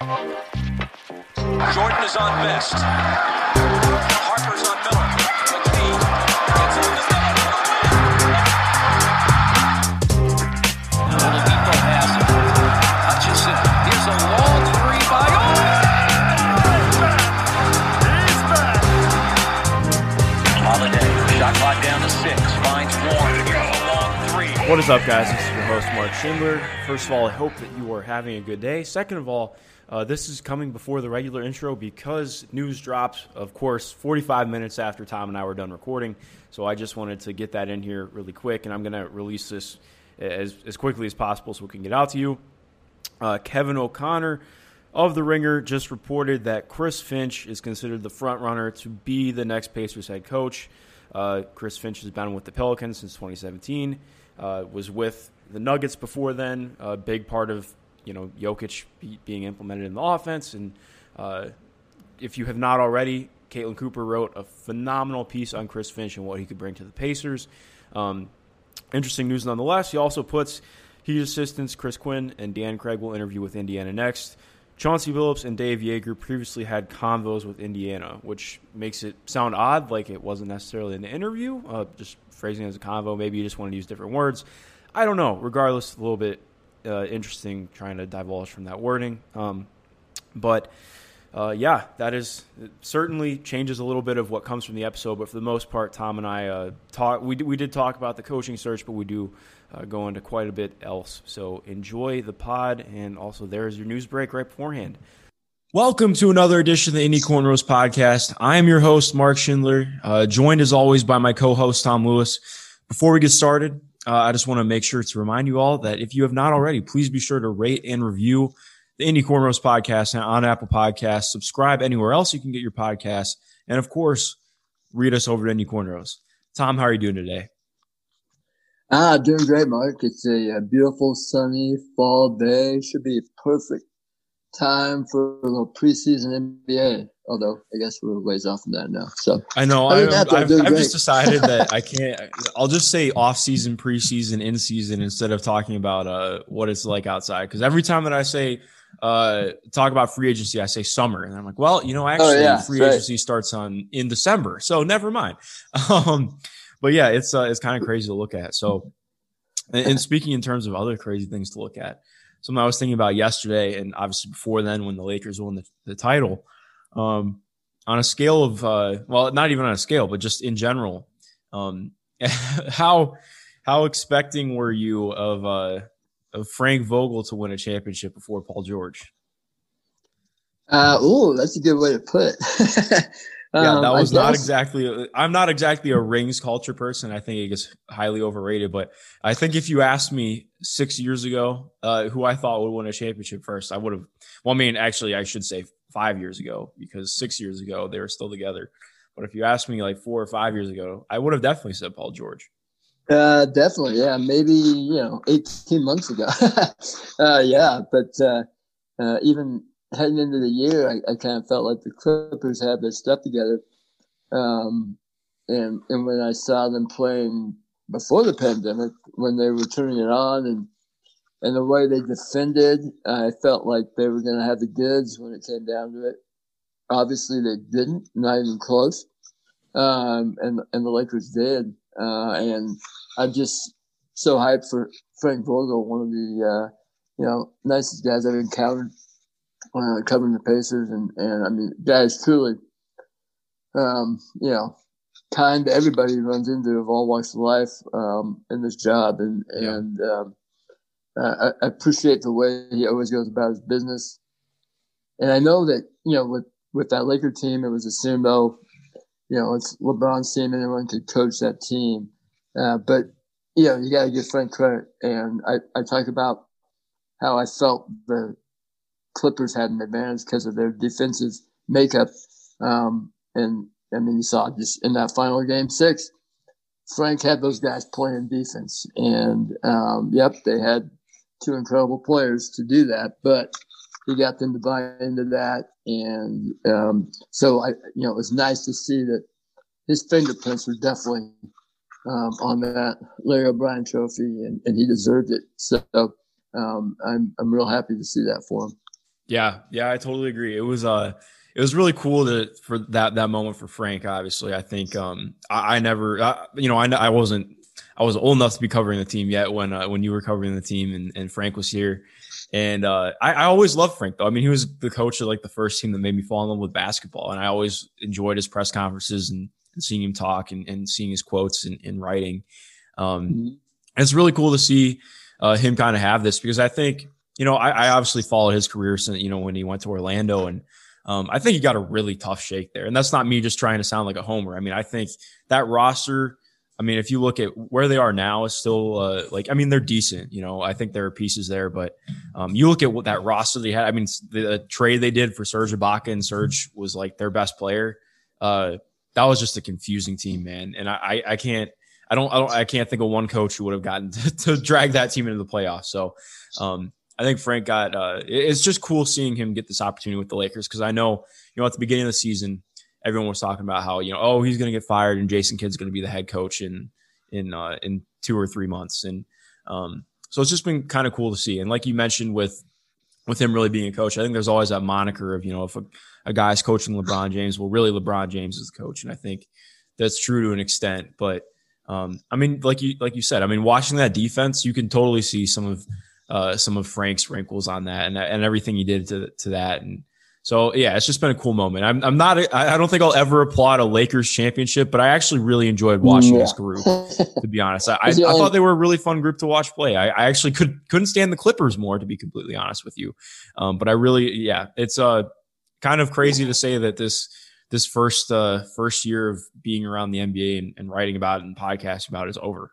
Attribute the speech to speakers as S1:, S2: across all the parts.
S1: Jordan is on best. Harper's on Miller. Here's a long three by Holiday. Shot clock down to six. Finds Warren.
S2: What is up, guys? This is your host, Mark Schindler. First of all, I hope that you are having a good day. Second of all, uh, this is coming before the regular intro because news drops, of course, 45 minutes after Tom and I were done recording. So I just wanted to get that in here really quick, and I'm going to release this as, as quickly as possible so we can get out to you. Uh, Kevin O'Connor of The Ringer just reported that Chris Finch is considered the front runner to be the next Pacers head coach. Uh, Chris Finch has been with the Pelicans since 2017. Uh, was with the Nuggets before then. A big part of you know Jokic be, being implemented in the offense. And uh, if you have not already, Caitlin Cooper wrote a phenomenal piece on Chris Finch and what he could bring to the Pacers. Um, interesting news nonetheless. He also puts his assistants Chris Quinn and Dan Craig will interview with Indiana next. Chauncey Billups and Dave Joerger previously had convos with Indiana, which makes it sound odd, like it wasn't necessarily an interview, uh, just phrasing it as a convo. Maybe you just wanted to use different words. I don't know. Regardless, a little bit uh, interesting trying to divulge from that wording. Um, but uh, yeah, that is certainly changes a little bit of what comes from the episode. But for the most part, Tom and I uh, talk. We we did talk about the coaching search, but we do uh, go into quite a bit else. So enjoy the pod, and also there's your news break right beforehand. Welcome to another edition of the Indy Cornrows podcast. I am your host, Mark Schindler, uh, joined as always by my co-host Tom Lewis. Before we get started, uh, I just want to make sure to remind you all that if you have not already, please be sure to rate and review the Indy Cornrows podcast on Apple Podcasts. Subscribe anywhere else you can get your podcasts, and of course, read us over at Indy Cornrows. Tom, how are you doing today?
S3: Ah, doing great, Mark. It's a, a beautiful, sunny fall day. Should be perfect time for a little preseason NBA. Although I guess we're ways off from that now. So
S2: I know I, have I've, I've just decided that I can't. I'll just say off season, preseason, in season instead of talking about uh, what it's like outside. Because every time that I say uh, talk about free agency, I say summer, and I'm like, well, you know, actually, oh, yeah, free right. agency starts on in December, so never mind. Um, but yeah, it's uh, it's kind of crazy to look at. So, and, and speaking in terms of other crazy things to look at, something I was thinking about yesterday, and obviously before then, when the Lakers won the, the title, um, on a scale of uh, well, not even on a scale, but just in general, um, how how expecting were you of uh, of Frank Vogel to win a championship before Paul George?
S3: Uh, oh, that's a good way to put
S2: yeah, um, that was not exactly. I'm not exactly a rings culture person. I think it gets highly overrated. But I think if you asked me six years ago uh, who I thought would win a championship first, I would have. Well, I mean, actually, I should say five years ago because six years ago they were still together. But if you asked me like four or five years ago, I would have definitely said Paul George.
S3: Uh, definitely, yeah. Maybe you know, eighteen months ago. uh, yeah, but uh, uh, even heading into the year, I, I kind of felt like the Clippers had their stuff together. Um, and and when I saw them playing before the pandemic, when they were turning it on and and the way they defended, I felt like they were going to have the goods when it came down to it. Obviously, they didn't, not even close. Um, and and the Lakers did. Uh, and I'm just so hyped for Frank Vogel, one of the uh, you know nicest guys I've encountered uh, covering the Pacers, and and I mean, guys truly, um, you know, kind to everybody he runs into of all walks of life um, in this job, and yeah. and um, I, I, appreciate the way he always goes about his business. And I know that you know with with that Laker team, it was assumed though, you know, it's LeBron's team, and anyone could coach that team, uh, but you know, you got to give Frank credit, and I I talk about how I felt the Clippers had an advantage because of their defensive makeup. Um, and I mean, you saw just in that final game six, Frank had those guys playing defense. And um, yep, they had two incredible players to do that, but he got them to buy into that. And um, so I, you know, it was nice to see that his fingerprints were definitely um, on that Larry O'Brien trophy, and, and he deserved it. So um, I'm I'm real happy to see that for him.
S2: Yeah, yeah, I totally agree. It was uh it was really cool to for that that moment for Frank. Obviously, I think um I, I never I, you know I I wasn't I was old enough to be covering the team yet when uh, when you were covering the team and, and Frank was here. And uh, I, I always loved Frank though. I mean, he was the coach of like the first team that made me fall in love with basketball, and I always enjoyed his press conferences and, and seeing him talk and, and seeing his quotes and, and writing. Um, mm-hmm. It's really cool to see uh, him kind of have this because I think you know I, I obviously followed his career since you know when he went to Orlando and. Um, I think he got a really tough shake there. And that's not me just trying to sound like a homer. I mean, I think that roster I mean, if you look at where they are now, is still uh, like I mean they're decent. You know, I think there are pieces there, but um, you look at what that roster they had. I mean, the trade they did for Serge Ibaka and Serge was like their best player. Uh, that was just a confusing team, man. And I, I, can't, I don't, I don't, I can't think of one coach who would have gotten to, to drag that team into the playoffs. So, um, I think Frank got. Uh, it's just cool seeing him get this opportunity with the Lakers because I know, you know, at the beginning of the season, everyone was talking about how you know oh he's going to get fired and Jason Kidd's going to be the head coach in in uh, in two or three months. And um, so it's just been kind of cool to see. And like you mentioned with with him really being a coach I think there's always that moniker of you know if a, a guy's coaching LeBron James well really LeBron James is the coach. And I think that's true to an extent. But um, I mean like you like you said I mean watching that defense you can totally see some of uh, some of Frank's wrinkles on that and and everything he did to to that and so yeah, it's just been a cool moment. I'm, I'm not, I don't think I'll ever applaud a Lakers championship, but I actually really enjoyed watching yeah. this group. To be honest, I, I, I, thought they were a really fun group to watch play. I, I, actually could couldn't stand the Clippers more, to be completely honest with you. Um, but I really, yeah, it's uh kind of crazy to say that this this first uh first year of being around the NBA and, and writing about it and podcasting about it is over.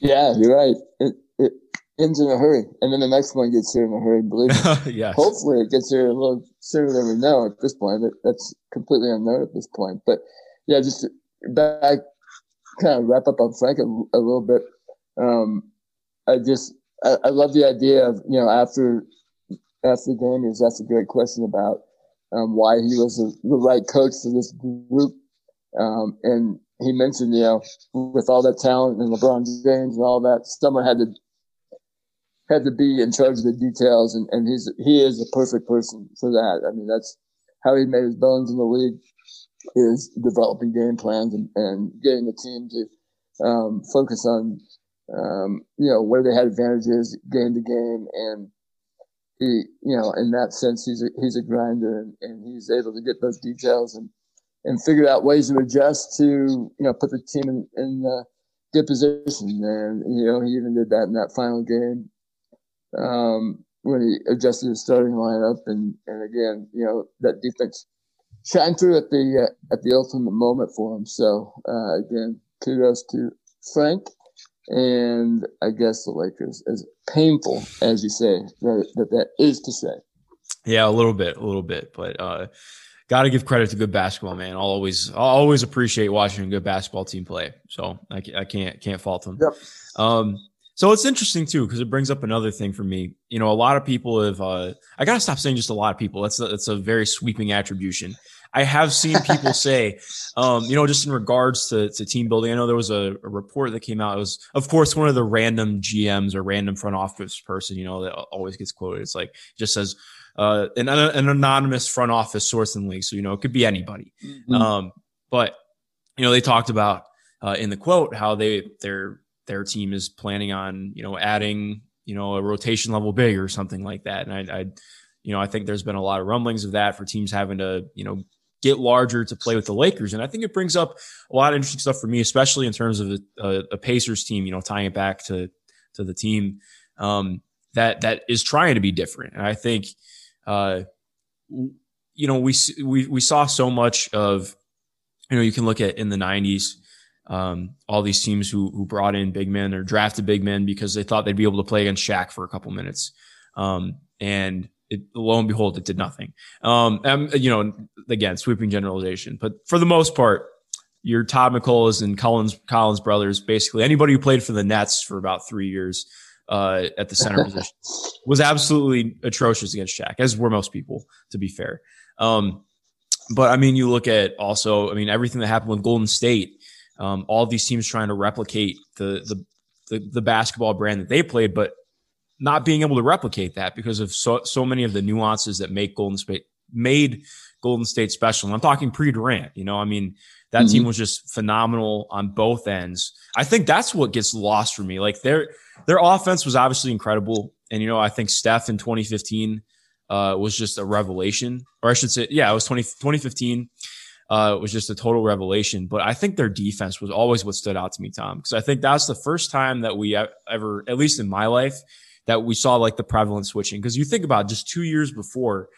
S3: Yeah, you're right. It, it, ends in a hurry, and then the next one gets here in a hurry. Believe me.
S2: yes.
S3: Hopefully, it gets here a little sooner than we know at this point. That's completely unknown at this point. But yeah, just back, kind of wrap up on Frank a, a little bit. Um, I just I, I, love the idea of you know after after the game, he was asked a great question about um, why he was the, the right coach for this group, um, and he mentioned you know with all that talent and LeBron James and all that, someone had to had to be in charge of the details, and, and he's he is a perfect person for that. I mean, that's how he made his bones in the league is developing game plans and, and getting the team to um, focus on um, you know where they had advantages game to game, and he you know in that sense he's a, he's a grinder and, and he's able to get those details and and figure out ways to adjust to you know put the team in, in uh, good position. And you know he even did that in that final game um, when he adjusted his starting lineup, and and again, you know that defense shined through at the uh, at the ultimate moment for him. So uh, again, kudos to Frank, and I guess the Lakers, as painful as you say that that, that is to say.
S2: Yeah, a little bit, a little bit, but uh, got to give credit to good basketball, man. I'll always, I'll always appreciate watching a good basketball team play. So I, I can't, can't fault them.
S3: Yep.
S2: Um, so it's interesting too because it brings up another thing for me. You know, a lot of people have. Uh, I gotta stop saying just a lot of people. That's a, that's a very sweeping attribution. I have seen people say, um, you know, just in regards to, to team building. I know there was a, a, report that came out. It was, of course, one of the random GMs or random front office person, you know, that always gets quoted. It's like just says uh, an, an anonymous front office source in the league. So you know, it could be anybody. Mm-hmm. Um, but you know, they talked about uh, in the quote how they they're their team is planning on, you know, adding, you know, a rotation level big or something like that. And I, I, you know, I think there's been a lot of rumblings of that for teams having to, you know, get larger to play with the Lakers. And I think it brings up a lot of interesting stuff for me, especially in terms of a, a Pacers team, you know, tying it back to, to the team, um, that, that is trying to be different. And I think, uh, you know, we, we, we saw so much of, you know, you can look at in the nineties, um, all these teams who who brought in big men or drafted big men because they thought they'd be able to play against Shaq for a couple minutes. Um, and it, lo and behold, it did nothing. Um, and, you know, again, sweeping generalization, but for the most part, your Todd MacCullochs and Collins Collins brothers, basically anybody who played for the Nets for about three years uh, at the center position was absolutely atrocious against Shaq, as were most people, to be fair. Um, but I mean, you look at also, I mean, everything that happened with Golden State um, all these teams trying to replicate the, the, the the basketball brand that they played, but not being able to replicate that because of so so many of the nuances that make Golden State made Golden State special. And I'm talking pre Durant. You know, I mean, that mm-hmm. team was just phenomenal on both ends. I think that's what gets lost for me. Like their their offense was obviously incredible, and you know, I think Steph in 2015 uh, was just a revelation, or I should say, yeah, it was 20, 2015. Uh, it was just a total revelation. But I think their defense was always what stood out to me, Tom, because I think that's the first time that we ever, at least in my life, that we saw like the prevalent switching. Because you think about just two years before,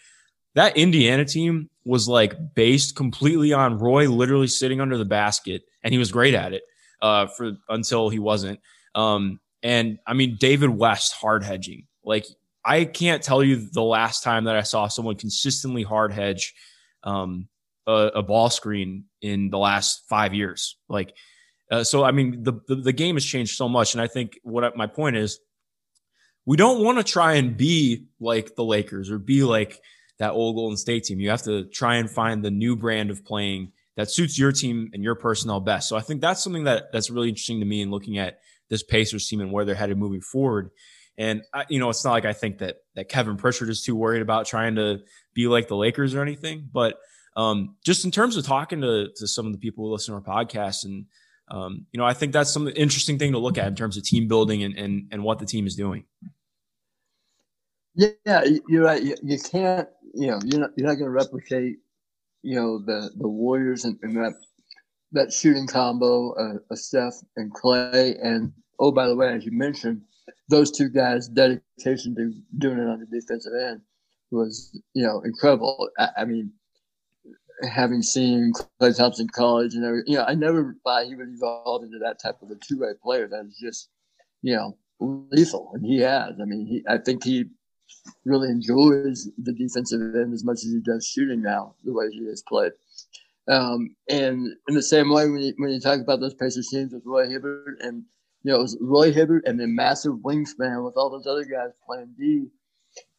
S2: that Indiana team was like based completely on Roy literally sitting under the basket, and he was great at it uh, for until he wasn't. Um, and I mean, David West hard hedging. Like, I can't tell you the last time that I saw someone consistently hard hedge um, a, a, ball screen in the last five years. Like, uh, so I mean, the, the, the game has changed so much, and I think what my point is, we don't want to try and be like the Lakers or be like that old Golden State team. You have to try and find the new brand of playing that suits your team and your personnel best. So I think that's something that that's really interesting to me in looking at this Pacers team and where they're headed moving forward. And I, you know, it's not like I think that that Kevin Pritchard is too worried about trying to be like the Lakers or anything, but um, just in terms of talking to to some of the people who listen to our podcast, and um, you know, I think that's some interesting thing to look at in terms of team building and and, and what the team is doing.
S3: Yeah, you're right. You, you can't you know, you're not you're not going to replicate, you know, the the Warriors and, and that that shooting combo, uh, of Steph and Klay, and oh by the way, as you mentioned, those two guys' dedication to doing it on the defensive end was you know incredible. I, I mean, having seen Klay Thompson college and everything, you know, I never thought he would evolve into that type of a two way player that is just, you know, lethal, and he has. I mean, he I think he really enjoys the defensive end as much as he does shooting now, the way he has played. Um, and in the same way, when you, when you talk about those Pacers teams with Roy Hibbert and, you know, it was Roy Hibbert and then massive wingspan with all those other guys playing D.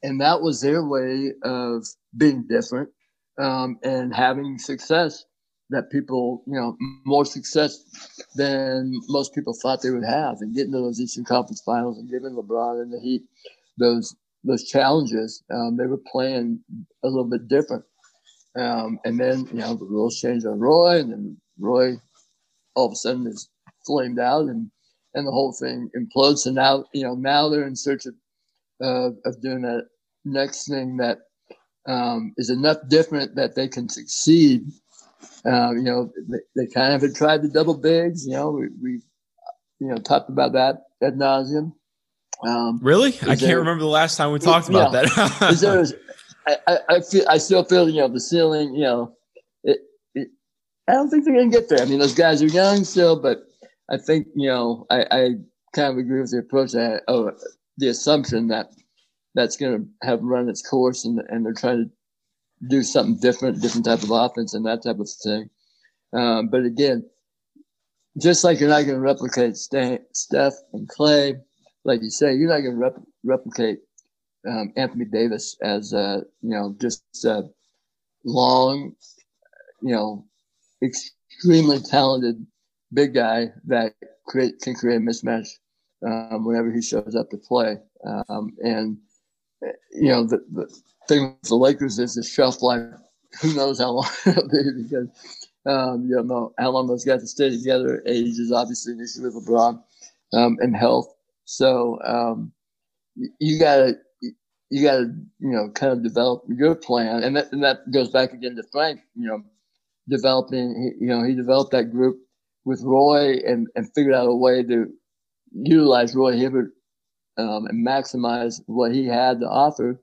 S3: And that was their way of being different um, and having success that people, you know, more success than most people thought they would have and getting to those Eastern Conference finals and giving LeBron and the Heat those those challenges, um, they were playing a little bit different. Um, and then, you know, the rules changed on Roy, and then Roy all of a sudden is flamed out, and, and the whole thing implodes. And now, you know, now they're in search of, uh, of doing that next thing that um, is enough different that they can succeed. Uh, you know, they, they, kind of had tried the double bigs. You know, we, we you know talked about that ad nauseum.
S2: Um, really? I can't remember the last time we talked about that.
S3: there, I, I feel, I still feel, you know, the ceiling, you know, it, it, I don't think they're going to get there. I mean, those guys are young still, but I think, you know, I, I kind of agree with the approach that, oh, the assumption that that's going to have run its course and, and they're trying to do something different, different type of offense and that type of thing. Um, but again, just like you're not going to replicate Steph and Klay, like you say, you're not going to rep- replicate um, Anthony Davis as a you know just a long, you know, extremely talented big guy that create can create a mismatch um, whenever he shows up to play. Um, and you know the, the thing with the Lakers is the shelf life. Who knows how long it'll be because um, you know how long those guys will stay together. Age is obviously an issue with LeBron um, and health. So um, you gotta you gotta you know kind of develop your plan, and that and that goes back again to Frank. You know, developing you know he developed that group with Roy and and figured out a way to utilize Roy Hibbert um, and maximize what he had to offer,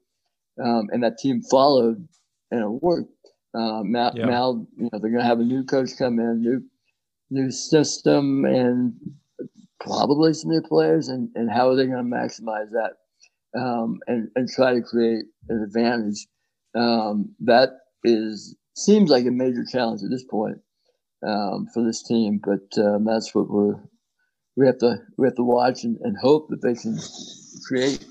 S3: um, and that team followed and it worked. Um, now, yeah. now you know they're going to have a new coach come in, new new system, and probably some new players, and, and how are they going to maximize that um, and, and try to create an advantage? Um, that is seems like a major challenge at this point um, for this team, but um, that's what we're we have to we have to watch and, and hope that they can create.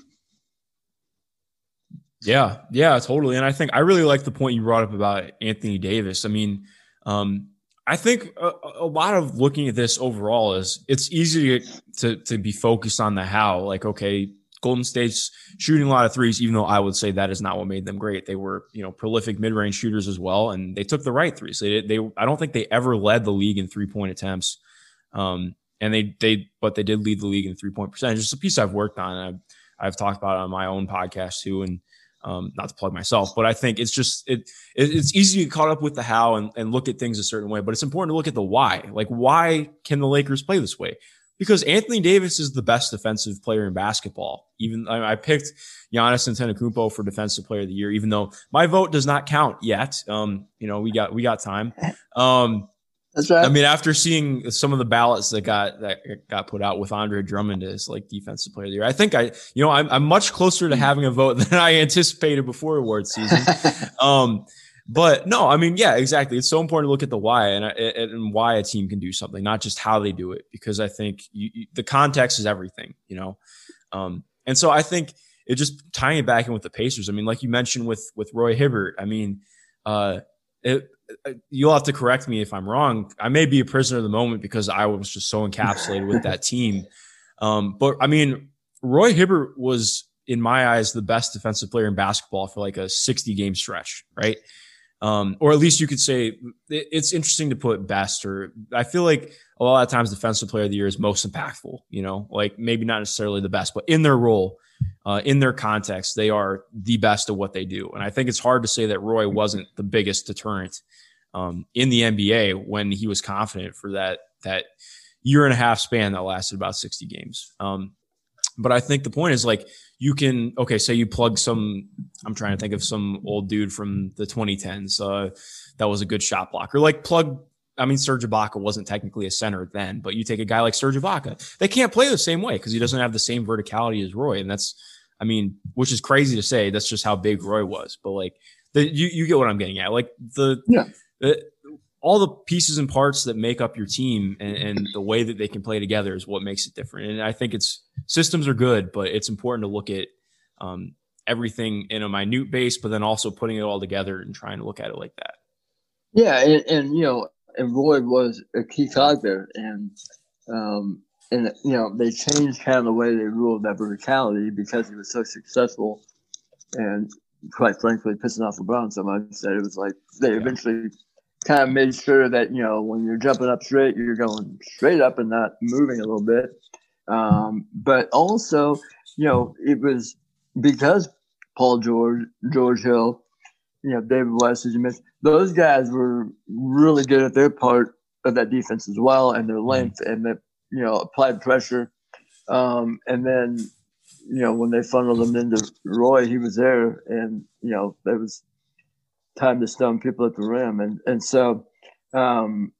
S2: Yeah, yeah, totally. And I think I really like the point you brought up about Anthony Davis. I mean, um, I think a, a, lot of looking at this overall is it's easy to, to, to be focused on the how. Like, okay, Golden State's shooting a lot of threes, even though I would say that is not what made them great. They were, you know, prolific mid-range shooters as well, and they took the right threes. They, they, I don't think they ever led the league in three-point attempts, um, and they, they, but they did lead the league in three-point percentage. It's a piece I've worked on. I've, I've talked about it on my own podcast too, and um, not to plug myself, but I think it's just it, it, it's easy to get caught up with the how and, and look at things a certain way, but it's important to look at the why. Like, why can the Lakers play this way? Because Anthony Davis is the best defensive player in basketball. Even I, I picked Giannis Antetokounmpo for Defensive Player of the Year, even though my vote does not count yet. Um, you know, we got we got time. Um,
S3: That's right.
S2: I mean, after seeing some of the ballots that got that got put out with Andre Drummond as like defensive player of the year, I think I, you know, I'm, I'm much closer to having a vote than I anticipated before award season. um, but no, I mean, yeah, exactly. It's so important to look at the why and, and why a team can do something, not just how they do it, because I think you, you, the context is everything, you know. Um, and so I think it just tying it back in with the Pacers. I mean, like you mentioned with with Roy Hibbert. I mean, uh, it, uh, you'll have to correct me if I'm wrong. I may be a prisoner of the moment because I was just so encapsulated with that team. Um, but I mean, Roy Hibbert was, in my eyes, the best defensive player in basketball for like a 60 game stretch, right? Um, or at least you could say it's interesting to put best, or I feel like a lot of times defensive player of the year is most impactful, you know, like maybe not necessarily the best, but in their role, uh, in their context, they are the best of what they do. And I think it's hard to say that Roy wasn't the biggest deterrent um, in the NBA when he was confident for that that year and a half span that lasted about 60 games. Um, but I think the point is like you can okay, say you plug some. I'm trying to think of some old dude from the 2010s uh, that was a good shot blocker. Like plug. I mean, Serge Ibaka wasn't technically a center then, but you take a guy like Serge Ibaka, they can't play the same way because he doesn't have the same verticality as Roy, and that's, I mean, which is crazy to say. That's just how big Roy was. But like, the you you get what I'm getting at. Like the
S3: yeah.
S2: The, all the pieces and parts that make up your team and, and, the way that they can play together is what makes it different. And I think it's systems are good, but it's important to look at um, everything in a minute base, but then also putting it all together and trying to look at it like that.
S3: Yeah, and, and you know, and Roy was a key cog there, and um, and you know they changed kind of the way they ruled that verticality because he was so successful, and quite frankly, pissing off LeBron so much that it was like they yeah. eventually kind of made sure that you know when you're jumping up straight, you're going straight up and not moving a little bit. Um, but also, you know, it was because Paul George, George Hill, you know, David West, as you mentioned, those guys were really good at their part of that defense as well, and their mm-hmm. length and that you know applied pressure. Um, and then, you know, when they funneled them into Roy, he was there, and you know, there was time to stone people at the rim. And and so, um,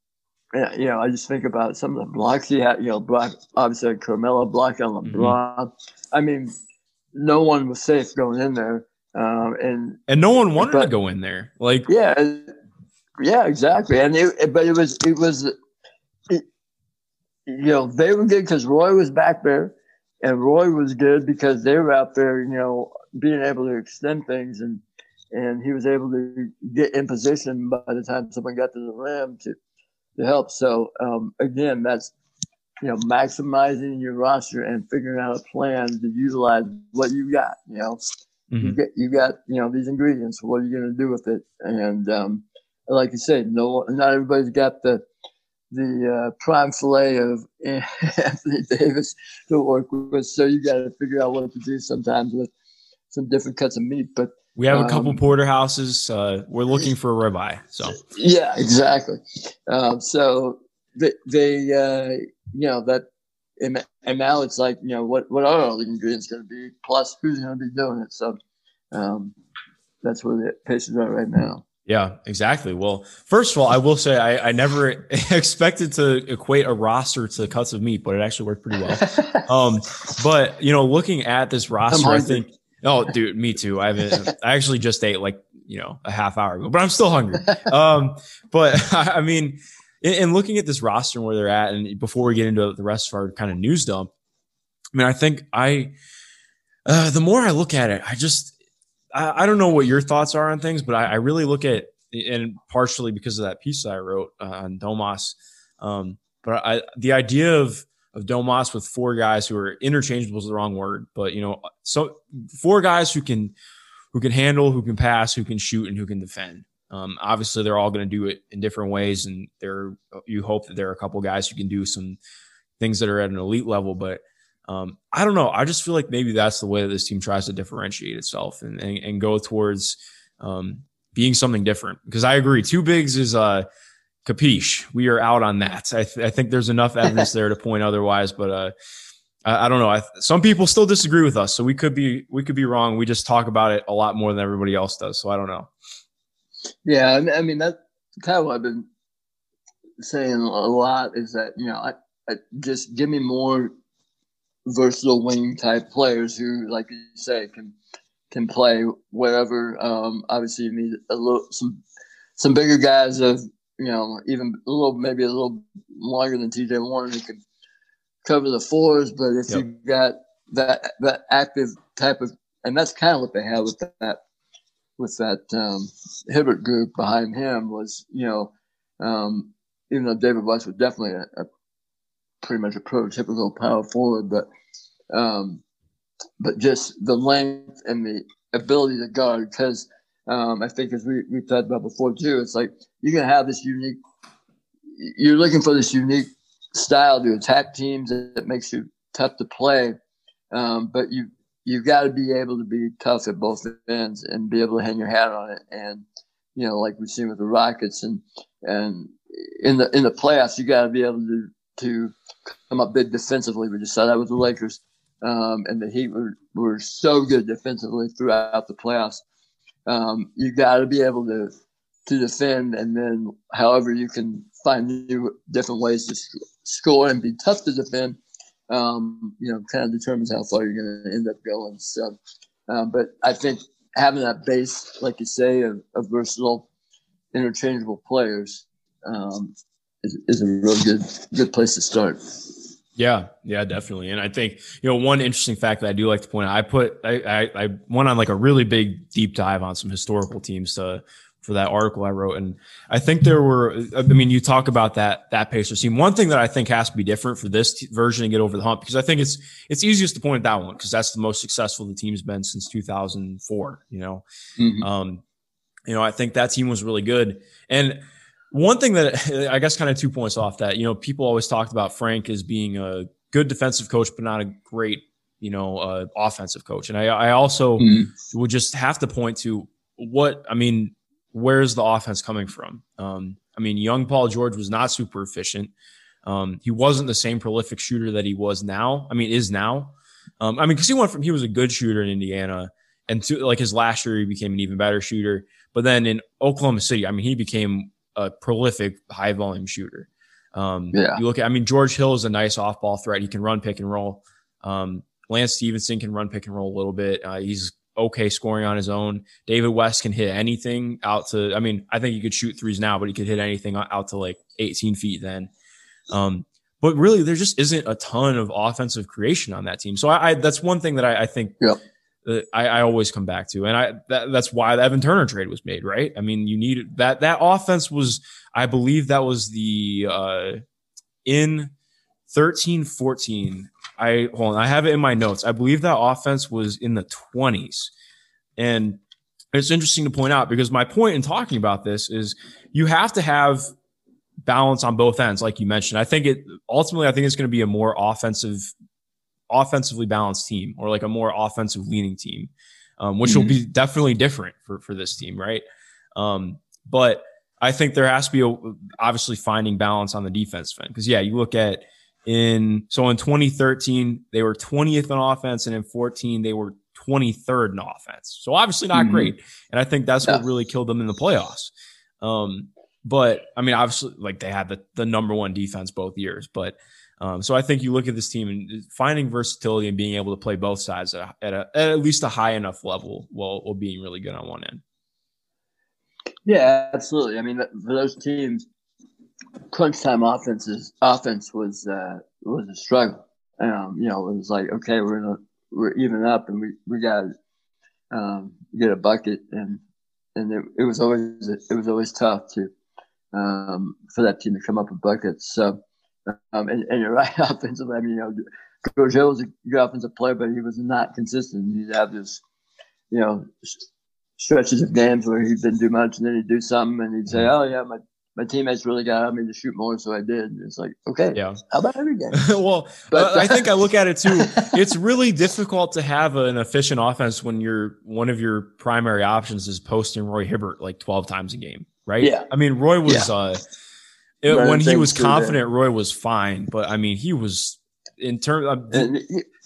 S3: you know, I just think about some of the blocks he had. You know, block obviously Carmelo block on LeBron. Mm-hmm. I mean, no one was safe going in there, um, and
S2: and no one wanted but, to go in there. Like,
S3: yeah, yeah, exactly. And it, but it was it was, it, you know, they were good because Roy was back there, and Roy was good because they were out there. You know, being able to extend things and and he was able to get in position by the time someone got to the rim to to help. So um, again, that's you know maximizing your roster and figuring out a plan to utilize what you got. You know, mm-hmm. you get you got you know these ingredients. What are you going to do with it? And um, like you said, no, not everybody's got the the uh, prime fillet of Anthony Davis to work with. So you got to figure out what to do sometimes with some different cuts of meat. But
S2: we have a couple um, porterhouses. Uh, we're looking for a ribeye. So
S3: yeah, exactly. Um, so they, they uh, you know that, and, and, now it's like you know what what are all the ingredients going to be? Plus, who's going to be doing it? So um, that's where the Pacers are right now.
S2: Yeah, exactly. Well, first of all, I will say I, I never expected to equate a roster to cuts of meat, but it actually worked pretty well. um, but you know, looking at this roster, I think Oh, dude, me too. I haven't. I actually just ate like you know a half hour ago, but I'm still hungry. Um, but I mean, in, looking at this roster and where they're at, and before we get into the rest of our kind of news dump, I mean, I think I, uh, the more I look at it, I just, I, I, don't know what your thoughts are on things, but I, I, really look at, and partially because of that piece that I wrote uh, on Domas, um, but I, the idea of of Domas with four guys who are interchangeable is the wrong word, but you know, so four guys who can who can handle, who can pass, who can shoot, and who can defend. Um, obviously, they're all going to do it in different ways, and there you hope that there are a couple guys who can do some things that are at an elite level. But um, I don't know. I just feel like maybe that's the way that this team tries to differentiate itself and and, and go towards um, being something different. Because I agree, two bigs is uh, capiche. We are out on that. I, th- I think there's enough evidence there to point otherwise, but uh, I, don't know. I, some people still disagree with us, so we could be we could be wrong. We just talk about it a lot more than everybody else does. So I don't know.
S3: Yeah, I mean that kind of what I've been saying a lot is that you know I, I just give me more versatile wing type players who, like you say, can can play wherever. Um, obviously, you need a little some some bigger guys of you know even a little maybe a little longer than TJ Warren who can cover the floors. But if yep. you got that that active type of and that's kind of what they have with that with that um, Hibbert group behind him was you know um, even though David West was definitely a, a pretty much a prototypical power forward, but um, but just the length and the ability to guard. Because um, I think, as we we've talked about before too, it's like you're gonna have this unique. You're looking for this unique style to attack teams that makes you tough to play, um, but you you've got to be able to be tough at both ends and be able to hang your hat on it. And you know, like we've seen with the Rockets and and in the in the playoffs, you got to be able to to come up big defensively. We just saw that with the Lakers um, and the Heat were, were so good defensively throughout the playoffs. Um, you got to be able to to defend, and then however you can find new different ways to sc- score and be tough to defend. Um, you know, kind of determines how far you're going to end up going. So, um, but I think having that base, like you say, of, of versatile, interchangeable players um, is, is a real good good place to start.
S2: Yeah, yeah, definitely. And I think you know one interesting fact that I do like to point out. I put I I, I went on like a really big deep dive on some historical teams to for that article I wrote, and I think there were. I mean, you talk about that that Pacers team. One thing that I think has to be different for this t- version and get over the hump because I think it's it's easiest to point at that one because that's the most successful the team's been since 2004. You know, mm-hmm. um, you know, I think that team was really good and one thing that I guess kind of two points off that, you know, people always talked about Frank as being a good defensive coach, but not a great, you know, uh, offensive coach. And I, I also mm-hmm. would just have to point to what, I mean, where's the offense coming from? Um, I mean, young Paul George was not super efficient. Um, he wasn't the same prolific shooter that he was now. I mean, is now. Um, I mean, because he went from he was a good shooter in Indiana, and to like his last year, he became an even better shooter. But then in Oklahoma City, I mean, he became a prolific high volume shooter. Um, yeah. You look at, I mean, George Hill is a nice off ball threat. He can run pick and roll. Um, Lance Stephenson can run pick and roll a little bit. Uh, he's okay scoring on his own. David West can hit anything out to, I mean, I think he could shoot threes now, but he could hit anything out to like 18 feet then. Um, but really, there just isn't a ton of offensive creation on that team. So I, I that's one thing that I, I think yep that I, I, always come back to, and I that, that's why the Evan Turner trade was made, right? I mean, you need that that offense was, I believe that was the uh, in 13, 14. I hold on, I have it in my notes. I believe that offense was in the 20s, and it's interesting to point out because my point in talking about this is you have to have balance on both ends, like you mentioned. I think it ultimately, I think it's going to be a more offensive offensively balanced team or like a more offensive leaning team, um, which mm-hmm. will be definitely different for, for this team, right? Um, but I think there has to be a, obviously finding balance on the defense end because yeah, you look at in so in 2013 they were 20th on offense and in 14 they were 23rd in offense. So obviously not mm-hmm. great, and I think that's yeah. what really killed them in the playoffs. Um, but I mean, obviously, like they had the, the number one defense both years, but um, so I think you look at this team and finding versatility and being able to play both sides at, a, at, at least a high enough level while, while being really good on one end.
S3: Yeah, absolutely. I mean, for those teams, crunch time offenses offense was uh, was a struggle. Um, you know, it was like okay, we're gonna, we're even up, and we we got um, get a bucket, and and it, it was always it was always tough to um, for that team to come up with buckets. So Um, and, and you're right, offensively. I mean, you know, George Hill was a good offensive player, but he was not consistent. He'd have this, you know, stretches of games where he didn't do much, and then he'd do something, and he'd say, "Oh yeah, my my teammates really got me to shoot more, so I did." It's like, okay,
S2: Yeah.
S3: how about every game?
S2: well,
S3: But-
S2: uh, I think I look at it too. It's really difficult to have an efficient offense when you're one of your primary options is posting Roy Hibbert like 12 times a game, right?
S3: Yeah.
S2: I mean, Roy was uh it- when he was confident, Roy was fine, but I mean, he was in terms of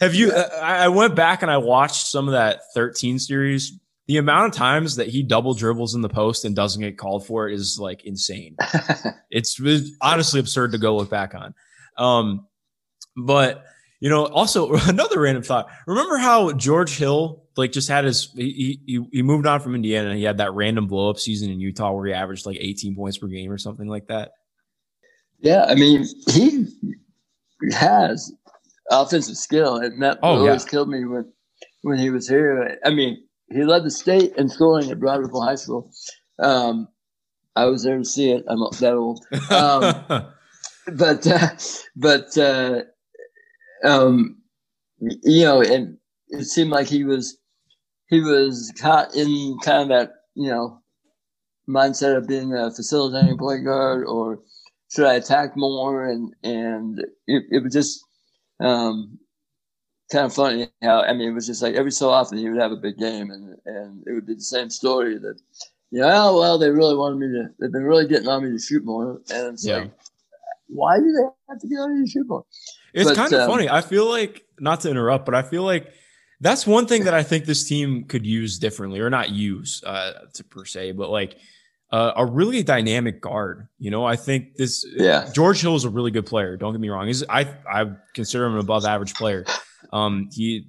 S2: have you? uh, I I went back and I watched some of that 13 series. The amount of times that he double dribbles in the post and doesn't get called for it is like insane. it's, it's honestly absurd to go look back on. Um, but you know, also another random thought. Remember how George Hill like just had his he he, he moved on from Indiana and he had that random blow up season in Utah where he averaged like 18 points per game or something like that.
S3: yeah, I mean, he has offensive skill, and that
S2: Oh,
S3: always
S2: yeah.
S3: killed me when when he was here. I mean, he led the state in scoring at Broad Ripple High School. Um, I was there to see it. I'm not that old. Um, but uh, but uh, um, you know, and it seemed like he was he was caught in kind of that you know mindset of being a facilitating point guard, or should I attack more? And and it, it was just um, kind of funny how I mean it was just like every so often he would have a big game, and and it would be the same story that. You know, oh, well, they really wanted me to. They've been really getting on me to shoot more, and it's
S2: Yeah.
S3: like, why do they have to get on you to shoot more?
S2: It's
S3: But,
S2: kind of
S3: um,
S2: funny. I feel like not to interrupt, but I feel like that's one thing that I think this team could use differently, or not use uh, to per se, but like uh, a really dynamic guard. You know, I think this
S3: Yeah.
S2: George Hill is a really good player. Don't get me wrong. He's I I consider him an above average player. Um, he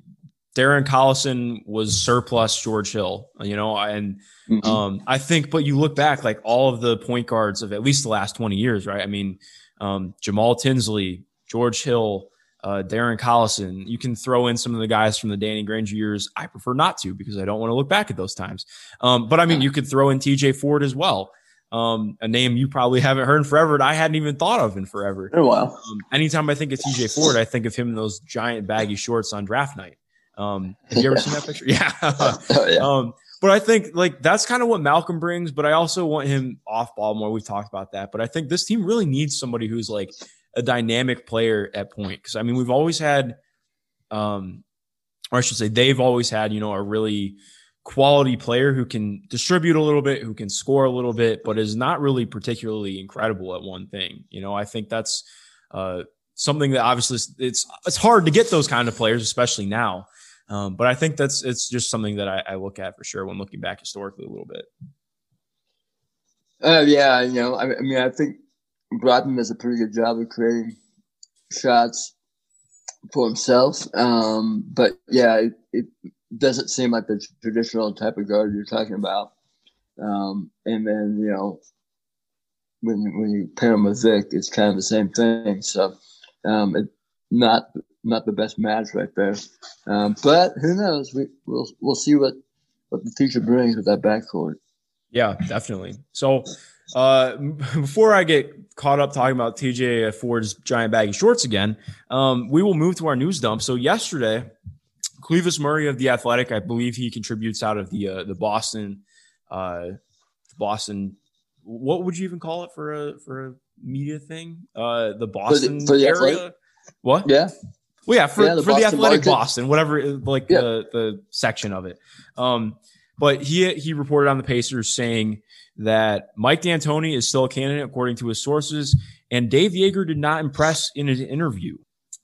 S2: Darren Collison was surplus George Hill. You know, and
S3: Mhm.
S2: um, I think, but you look back, like all of the point guards of at least the last 20 years, right? I mean, um, Jamal Tinsley, George Hill, uh, Darren Collison. You can throw in some of the guys from the Danny Granger years. I prefer not to because I don't want to look back at those times. Um, but I mean, you could throw in TJ Ford as well. Um, a name you probably haven't heard in forever and I hadn't even thought of in forever.
S3: in a while.
S2: Um, anytime I think of TJ Ford, I think of him in those giant baggy shorts on draft night. Um, have you ever seen that picture? Yeah.
S3: Oh, yeah.
S2: Um, but I think like that's kind of what Malcolm brings. But I also want him off ball more. We've talked about that. But I think this team really needs somebody who's like a dynamic player at point. Because I mean, we've always had, um, or I should say, they've always had you know a really quality player who can distribute a little bit, who can score a little bit, but is not really particularly incredible at one thing. You know, I think that's uh, something that obviously it's it's hard to get those kind of players, especially now. Um, but I think that's it's just something that I, I look at for sure when looking back historically a little bit.
S3: Uh, yeah, you know, I, I mean, I think Brogdon does a pretty good job of creating shots for himself. Um, but yeah, it, it doesn't seem like the traditional type of guard you're talking about. Um, and then you know, when when you pair him with Vic, it's kind of the same thing. So, um, it, not not the best match right there. Um, but who knows? We we'll we'll see what what the future brings with that backcourt.
S2: Yeah, definitely. So uh, before I get caught up talking about TJ Ford's giant baggy shorts again, um, we will move to our news dump. So yesterday, Clevis Murray of the Athletic, I believe he contributes out of the uh, the Boston, uh, Boston. What would you even call it for a for a media thing? Uh, the Boston
S3: for the
S2: area.
S3: Athletic?
S2: What?
S3: Yeah.
S2: Well, yeah, for,
S3: Yeah, the
S2: for the athletic
S3: market.
S2: Boston, whatever, like
S3: Yeah.
S2: the the section of it. Um, but he he reported on the Pacers saying that Mike D'Antoni is still a candidate according to his sources, and Dave Joerger did not impress in his interview.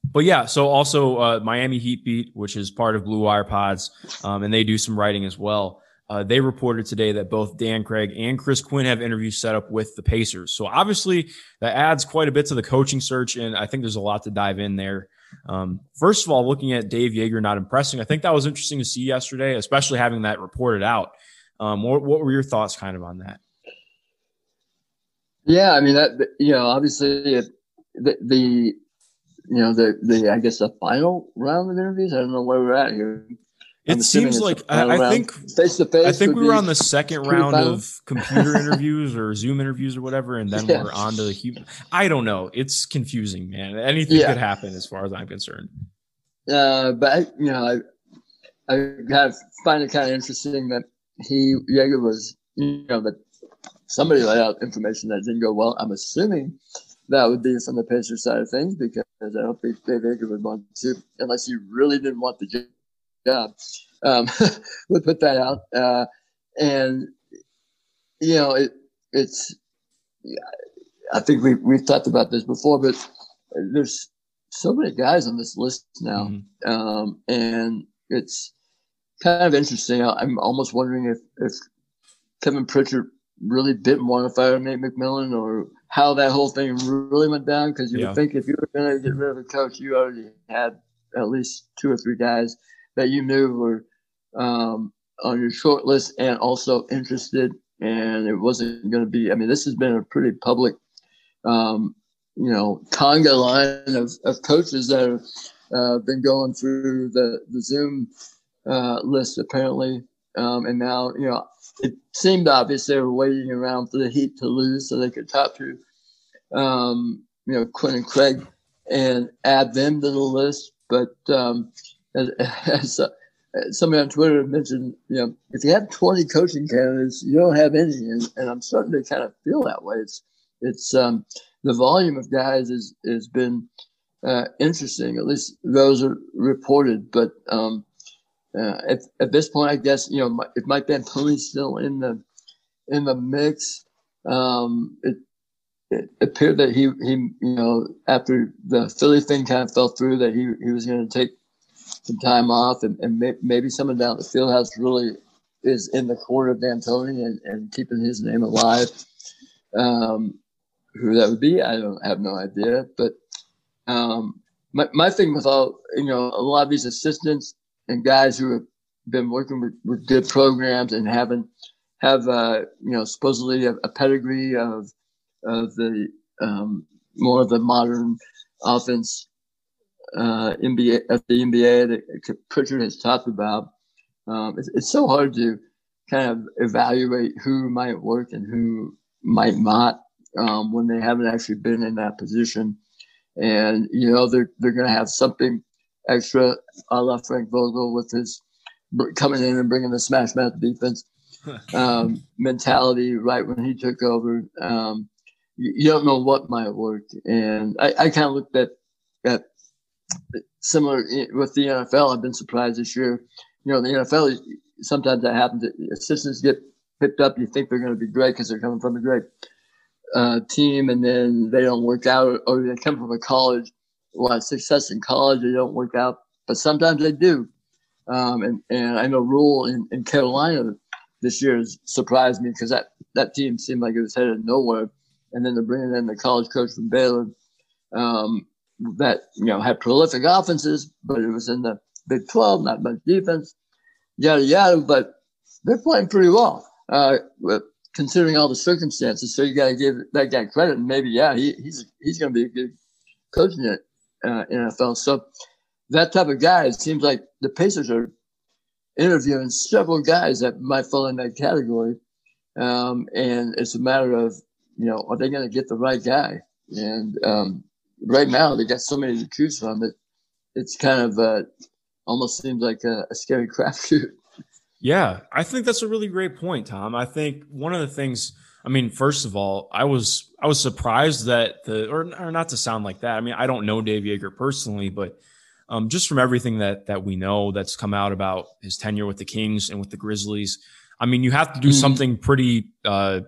S2: But yeah, so also uh, Miami Heat Beat, which is part of Blue Wire Pods, um, and they do some writing as well. Uh, they reported today that both Dan Craig and Chris Quinn have interviews set up with the Pacers. So obviously that adds quite a bit to the coaching search, and I think there's a lot to dive in there. Um, first of all, looking at Dave Joerger not impressing, I think that was interesting to see yesterday, especially having that reported out. Um, what, what were your thoughts kind of on that?
S3: Yeah, I mean that you know obviously it, the the you know the the I guess the final round of interviews. I don't know where we're at here.
S2: It seems like I, I think
S3: face to face.
S2: I think we were on the second round of computer interviews or Zoom interviews or whatever, and then yeah. we're on to the human. I don't know. It's confusing, man. Anything yeah. could happen as far as I'm concerned.
S3: Uh, but I, you know, I, I have, find it kind of interesting that he Joerger was, you know, that somebody let out information that didn't go well. I'm assuming that would be from the Pacers side of things because I don't think Dave Joerger would want to, unless he really didn't want the job, um, would put that out. Uh, and you know, it, it's. I think we we've talked about this before, but there's so many guys on this list now, mm-hmm. um, and it's kind of interesting. I'm almost wondering if if Kevin Pritchard really didn't want to fire Nate McMillan or how that whole thing really went down. Because you yeah. would think if you were going to get rid of a coach, you already had at least two or three guys that you knew were um, on your short list and also interested. And it wasn't going to be, I mean, this has been a pretty public, um, you know, conga line of, of coaches that have uh, been going through the, the Zoom uh, list apparently. Um, and now, you know, it seemed obvious they were waiting around for the Heat to lose so they could talk to, um, you know, Quinn and Craig and add them to the list. But um, as, as uh, somebody on Twitter mentioned, you know, if you have 20 coaching candidates, you don't have any. And, and I'm starting to kind of feel that way. It's, it's um, the volume of guys is has been uh, interesting. At least those are reported. But um, uh, at, at this point, I guess you know if Mike D'Antoni's still in the in the mix, um, it, it appeared that he he you know after the Philly thing kind of fell through that he he was going to take some time off and, and may, maybe someone down the field house really is in the court of D'Antoni and, and keeping his name alive. Um, who that would be, I don't have no idea. But um, my my thing with all you know a lot of these assistants and guys who have been working with, with good programs and haven't have uh, you know supposedly a, a, pedigree of of the um, more of the modern offense uh, NBA at the NBA that Pritchard has talked about. Um, it's, it's so hard to kind of evaluate who might work and who might not um, when they haven't actually been in that position. And you know they're they're going to have something extra a la Frank Vogel with his coming in and bringing the smash mouth defense um, mentality right when he took over. Um, you, you, don't know what might work. And I, I kind of looked at, at similar with the NFL. I've been surprised this year. You know, the NFL, sometimes that happens. Assistants get picked up. You think they're going to be great because they're coming from a great uh, team, and then they don't work out, or they come from a college a lot of success in college. They don't work out, but sometimes they do. Um, and, and I know Rhule in, in Carolina this year surprised me because that, that team seemed like it was headed nowhere. And then they're bringing in the college coach from Baylor um, that, you know, had prolific offenses, but it was in the Big 12, not much defense, yada, yada. But they're playing pretty well, uh, considering all the circumstances. So you got to give that guy credit. And maybe, yeah, he, he's, he's going to be a good coaching it uh, NFL. So that type of guy, it seems like the Pacers are interviewing several guys that might fall in that category. Um, and it's a matter of, you know, are they going to get the right guy? And um, right now, they got so many to choose from. It it's kind of uh, almost seems like a, a scary crapshoot.
S2: Yeah, I think that's a really great point, Tom. I think one of the things I mean, first of all, I was I was surprised that the or, or not to sound like that. I mean, I don't know Dave Joerger personally, but um, just from everything that that we know that's come out about his tenure with the Kings and with the Grizzlies, I mean, you have to do mm. something pretty uh,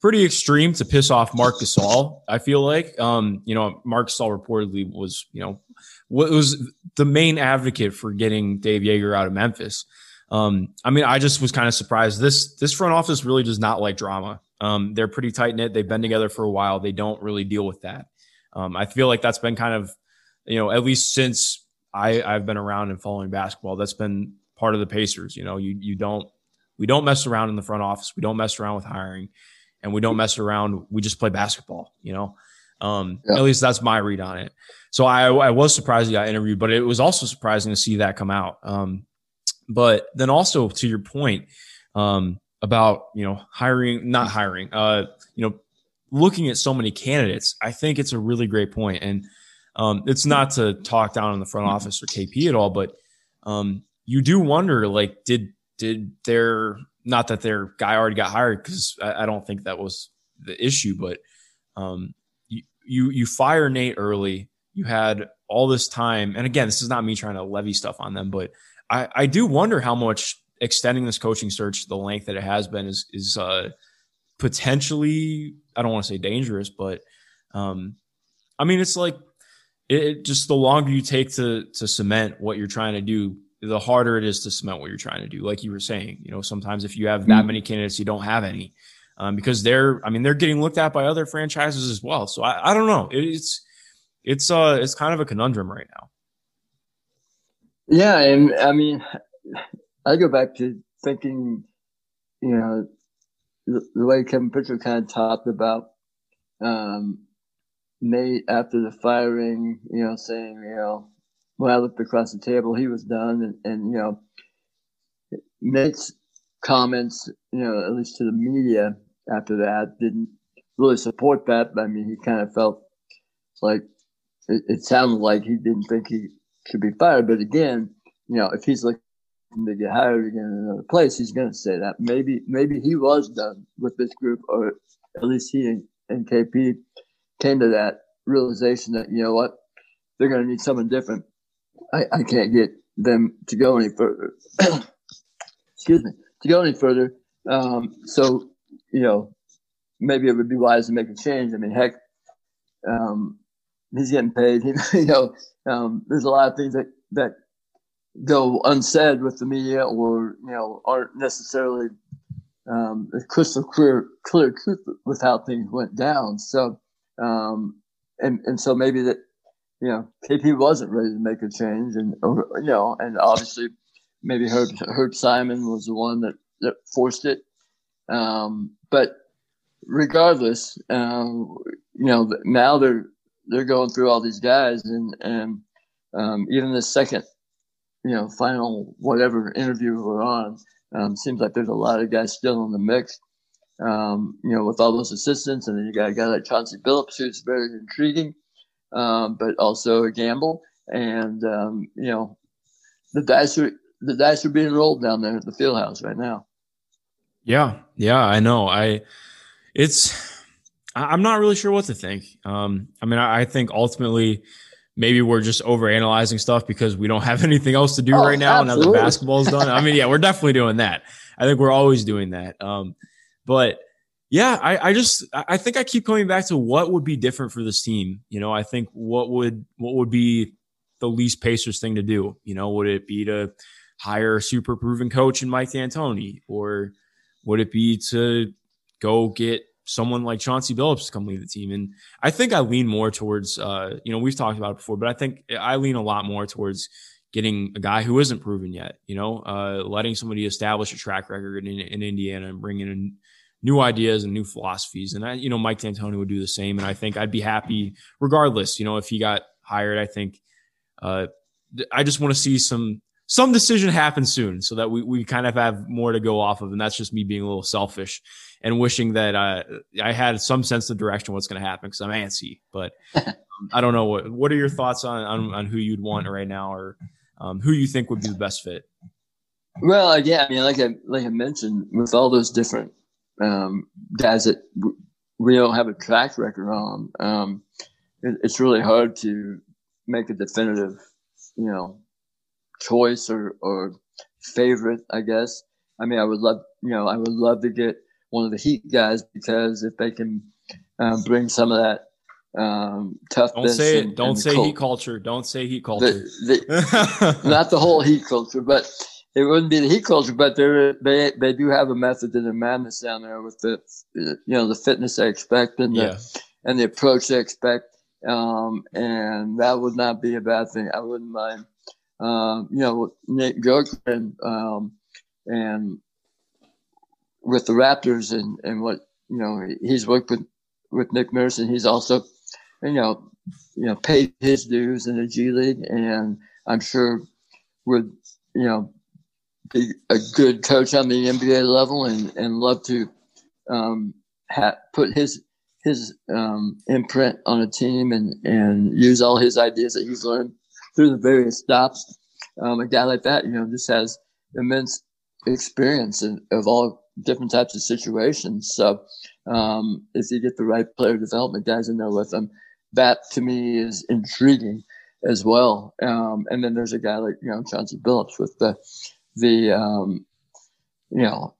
S2: pretty extreme to piss off Marc Gasol. I feel like, um, you know, Marc Gasol reportedly was, you know, was the main advocate for getting Dave Joerger out of Memphis. Um, I mean, I just was kind of surprised. This this front office really does not like drama. Um, they're pretty tight knit. They've been together for a while. They don't really deal with that. Um, I feel like that's been kind of, you know, at least since I I've been around and following basketball, that's been part of the Pacers. You know, you you don't we don't mess around in the front office. We don't mess around with hiring, and we don't mess around. We just play basketball. You know, um, yeah. at least that's my read on it. So I I was surprised he got interviewed, but it was also surprising to see that come out. Um, But then also to your point um, about you know hiring, not hiring, uh, you know, looking at so many candidates, I think it's a really great point. And um, it's not to talk down on the front office or KP at all, but um, you do wonder like did did their not that their guy already got hired because I, I, don't think that was the issue, but um, you, you you fire Nate early. You had all this time, and again, this is not me trying to levy stuff on them, but I, I do wonder how much extending this coaching search the length that it has been is is uh, potentially I don't want to say dangerous, but um, I mean it's like it, it, just the longer you take to to cement what you're trying to do, the harder it is to cement what you're trying to do. Like you were saying, you know, sometimes if you have that mm-hmm. many candidates, you don't have any um, because they're I mean they're getting looked at by other franchises as well. So I, I don't know. it's it's uh it's kind of a conundrum right now.
S3: Yeah, and I mean, I go back to thinking, you know, the, way Kevin Pritchard kind of talked about um, Nate after the firing, you know, saying, you know, when I looked across the table, he was done, and, and you know, Nate's comments, you know, at least to the media after that, didn't really support that. I mean, he kind of felt like it, it sounded like he didn't think he should be fired. But again, you know, if he's looking to get hired again in another place, he's going to say that. Maybe maybe he was done with this group, or at least he and, and KP came to that realization that you know what, they're going to need someone different. I, I can't get them to go any further. Excuse me, to go any further. Um, so you know, maybe it would be wise to make a change. I mean, heck, um, he's getting paid. you know, um, there's a lot of things that that go unsaid with the media, or you know, aren't necessarily um, crystal clear clear truth with how things went down. So, um, and and so maybe that you know, KP wasn't ready to make a change, and or, you know, and obviously maybe Herb Herb Simon was the one that that forced it. Um, but regardless, um, you know, now they're they're going through all these guys, and and um, even the second, you know, final whatever interview we're on, um, seems like there's a lot of guys still in the mix. Um, you know, with all those assistants, and then you got a guy like Chauncey Billups, who's very intriguing, um, but also a gamble. And um, you know, the dice are the dice are being rolled down there at the field house right now.
S2: Yeah, yeah, I know. I it's I'm not really sure what to think. Um, I mean, I, I think ultimately maybe we're just over analyzing stuff because we don't have anything else to do oh, right now absolutely. now that basketball's done. I mean, yeah, we're definitely doing that. I think we're always doing that. Um, but yeah, I, I just I think I keep coming back to what would be different for this team. You know, I think what would what would be the least Pacers thing to do? You know, would it be to hire a super proven coach in Mike D'Antoni, or would it be to go get someone like Chauncey Billups come lead the team. And I think I lean more towards, uh, you know, we've talked about it before, but I think I lean a lot more towards getting a guy who isn't proven yet, you know, uh, letting somebody establish a track record in, in Indiana and bringing in new ideas and new philosophies. And I, you know, Mike D'Antoni would do the same. And I think I'd be happy regardless, you know, if he got hired, I think, uh, I just want to see some some decision happen soon so that we, we kind of have more to go off of. And that's just me being a little selfish and wishing that uh, I had some sense of direction what's going to happen because I'm antsy. But um, I don't know. What, what are your thoughts on, on, on who you'd want right now or um, who you think would be the best fit?
S3: Well, yeah, I mean, like I, like I mentioned, with all those different um, guys that we don't have a track record on, um, it, it's really hard to make a definitive, you know, choice or, or favorite, I guess. I mean, I would love, you know, I would love to get one of the Heat guys because if they can um, bring some of that um, toughness.
S2: Don't say it. And, Don't and say cult, heat culture. Don't say heat culture. The,
S3: the, not the whole heat culture, but it wouldn't be the heat culture. But they they they do have a method to their madness down there with the you know the fitness they expect and the yeah. and the approach they expect. Um, and that would not be a bad thing. I wouldn't mind um, you know, Nate Bjorkgren, um, and with the Raptors and, and what, you know, he's worked with, with Nick and he's also, you know, you know, paid his dues in the G League. And I'm sure would, you know, be a good coach on the NBA level and, and love to um, ha- put his his um, imprint on a team and, and use all his ideas that he's learned through the various stops. Um, a guy like that, you know, just has immense experience in, of all different types of situations. So um, if you get the right player development guys in there with them, that to me is intriguing as well. Um, and then there's a guy like you know Chauncey Billups with the the um, you know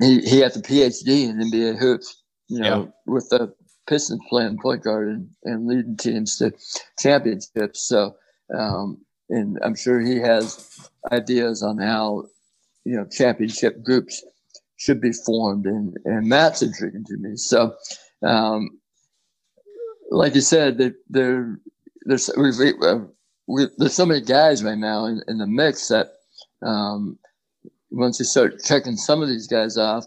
S3: he he had the PhD in NBA hoops. You know, yeah. with the Pistons playing point guard and, and leading teams to championships. So, um, and I'm sure he has ideas on how you know championship groups should be formed, and and that's intriguing to me. So, um, like you said, that there there's we, we, there's so many guys right now in, in the mix that um, once you start checking some of these guys off,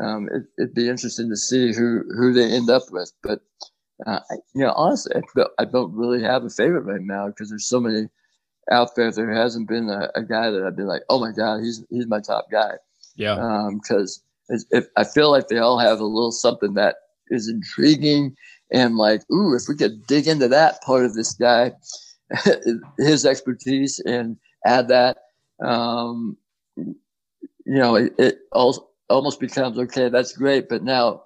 S3: um, it, would be interesting to see who who they end up with. But uh, you know, honestly, I don't, I don't really have a favorite right now because there's so many out there. There hasn't been a, a guy that I'd be like, oh my god, he's he's my top guy.
S2: Yeah.
S3: Because um, I feel like they all have a little something that is intriguing and like, ooh, if we could dig into that part of this guy, his expertise, and add that, um, you know, it, it also almost becomes okay. That's great, but now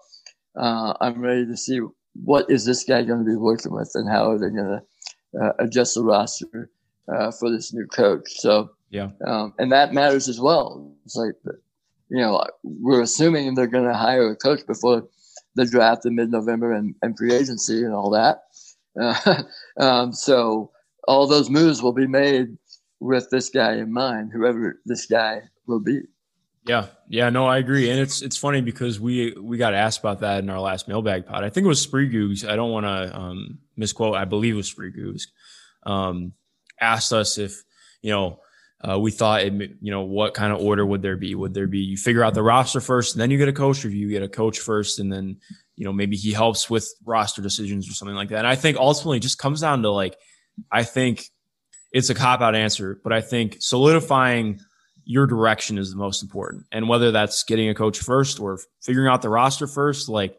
S3: uh, I'm ready to see what is this guy going to be working with, and how are they going to uh, adjust the roster uh, for this new coach. So
S2: yeah,
S3: um, and that matters as well. It's like, you know, we're assuming they're going to hire a coach before the draft in mid-November and, and free agency and all that. Uh, um, so all those moves will be made with this guy in mind, whoever this guy will be.
S2: Yeah, yeah, no, I agree, and it's it's funny because we we got asked about that in our last mailbag pod. I think it was Spree Goose. I don't want to um, misquote. I believe it was Spree Goose. Um, asked us if you know uh, we thought it, you know what kind of order would there be? Would there be you figure out the roster first, and then you get a coach review, you get a coach first, and then you know maybe he helps with roster decisions or something like that. And I think ultimately it just comes down to like I think it's a cop out answer, but I think solidifying your direction is the most important. And whether that's getting a coach first or figuring out the roster first, like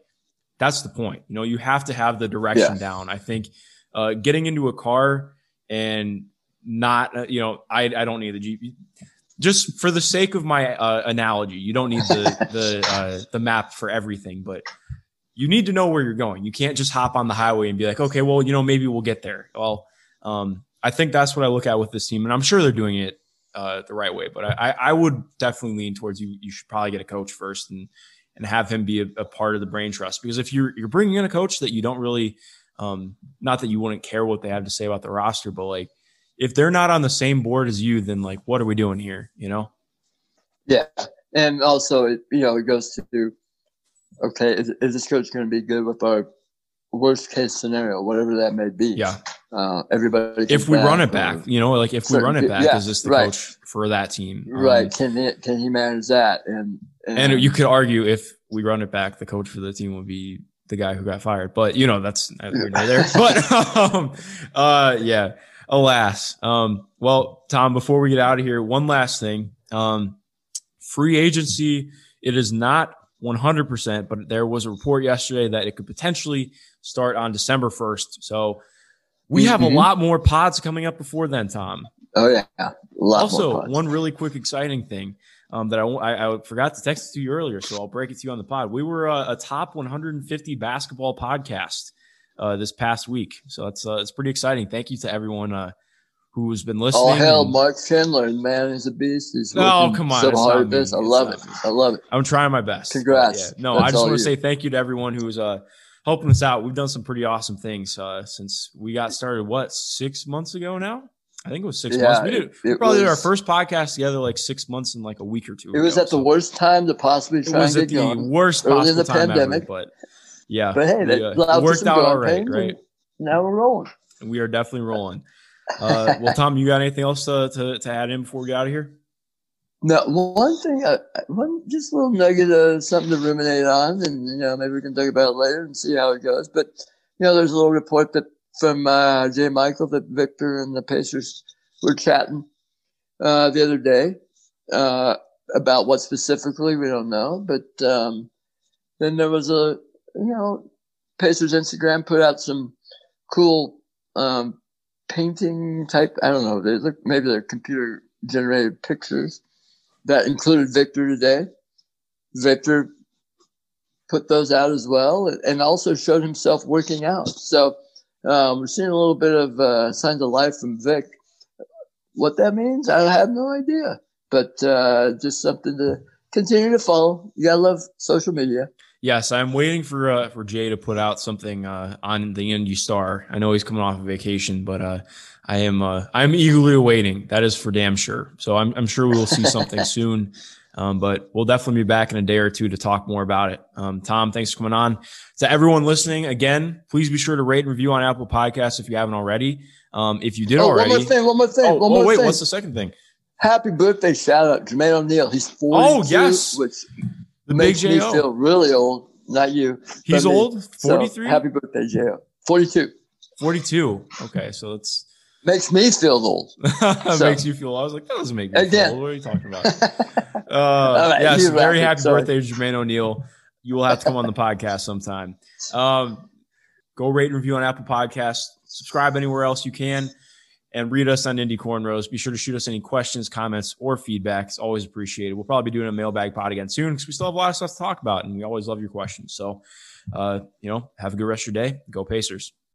S2: that's the point. You know, you have to have the direction yeah. down. I think uh, getting into a car and not, uh, you know, I, I don't need the GP. Just for the sake of my uh, analogy, you don't need the the uh, the map for everything, but you need to know where you're going. You can't just hop on the highway and be like, okay, well, you know, maybe we'll get there. Well, um, I think that's what I look at with this team, and I'm sure they're doing it uh, the right way. But I, I would definitely lean towards you. You should probably get a coach first and and have him be a, a part of the brain trust because if you're you're bringing in a coach that you don't really, um, not that you wouldn't care what they have to say about the roster, but like if they're not on the same board as you, then like what are we doing here? You know?
S3: Yeah, and also it, you know it goes to okay, is, is this coach going to be good with our worst case scenario, whatever that may be.
S2: Yeah.
S3: Uh, everybody.
S2: If we run it back, you know, like if we run it back, yeah, is this the right. coach for that team?
S3: Right. Um, can he, can he manage that? And,
S2: and, and you could argue if we run it back, the coach for the team would be the guy who got fired. But you know, that's neither there. But um, uh, yeah. Alas. Um, well, Tom, before we get out of here, one last thing. Um, free agency. It is not 100%, but there was a report yesterday that it could potentially start on December 1st. So we mm-hmm. have a mm-hmm. lot more pods coming up before then, Tom.
S3: Oh, yeah.
S2: also, one really quick, exciting thing um, that I, I, I, forgot to text to you earlier, so I'll break it to you on the pod. We were a, a top 150 basketball podcast uh, this past week. So it's, uh, it's pretty exciting. Thank you to everyone uh, who's been listening.
S3: Oh hell, and, Mark Schindler, man, is a beast. He's
S2: oh come on,
S3: so hard at this. I love it. I love it.
S2: I'm trying my best.
S3: Congrats.
S2: Yeah. No, That's I just want to say thank you to everyone who's uh helping us out. We've done some pretty awesome things uh, since we got started. What six months ago now? I think it was six yeah, months. We did we probably was, did our first podcast together like six months and like a week or two.
S3: It was
S2: ago,
S3: at the worst time to possibly try
S2: it was at the going. worst early in the pandemic. Ever, but yeah,
S3: but hey,
S2: we, uh, worked out all right, right?
S3: Now we're rolling.
S2: We are definitely rolling. Uh, well, Tom, you got anything else to, to, to add in before we get out of here?
S3: No, one thing, uh, one just a little nugget of something to ruminate on, and you know maybe we can talk about it later and see how it goes. But you know, there's a little report that from uh, Jay Michael that Victor and the Pacers were chatting uh, the other day, Uh, about what specifically, we don't know. But um, then there was a, you know, Pacers Instagram put out some cool um, painting type. I don't know. They look maybe they're computer generated pictures that included Victor today. Victor put those out as well, and also showed himself working out. So um, we're seeing a little bit of uh, signs of life from Vic. What that means, I have no idea, but uh, just something to continue to follow. You gotta love social media.
S2: Yes, I'm waiting for uh, for Jay to put out something uh, on the Indy Star. I know he's coming off a vacation, but uh, I am uh, I'm eagerly awaiting. That is for damn sure. So I'm I'm sure we will see something soon. Um, but we'll definitely be back in a day or two to talk more about it. Um, Tom, thanks for coming on. To everyone listening, again, please be sure to rate and review on Apple Podcasts if you haven't already. Um, if you did
S3: Oh,
S2: already,
S3: one more thing. One more thing.
S2: oh,
S3: one
S2: oh,
S3: more
S2: wait,
S3: thing.
S2: what's the second thing?
S3: Happy birthday shout out, Jermaine O'Neal. He's 42,
S2: Oh, yes.
S3: which
S2: The big
S3: makes me feel really old. Not you.
S2: He's
S3: but me.
S2: old,
S3: So,
S2: 43,
S3: happy birthday, Jo. 42.
S2: 42. Okay, so it's
S3: Makes me feel old. So-
S2: makes you feel. I was like, that doesn't make me
S3: Again.
S2: feel. old. What are you talking about? Uh,
S3: right,
S2: yes, very happy
S3: sorry.
S2: birthday, Jermaine O'Neal. You will have to come on the podcast sometime. Um, go rate and review on Apple Podcasts. Subscribe anywhere else you can, and read us on Indy Cornrows. Be sure to shoot us any questions, comments, or feedback. It's always appreciated. We'll probably be doing a mailbag pod again soon because we still have a lot of stuff to talk about, and we always love your questions. So, uh, you know, have a good rest of your day. Go Pacers.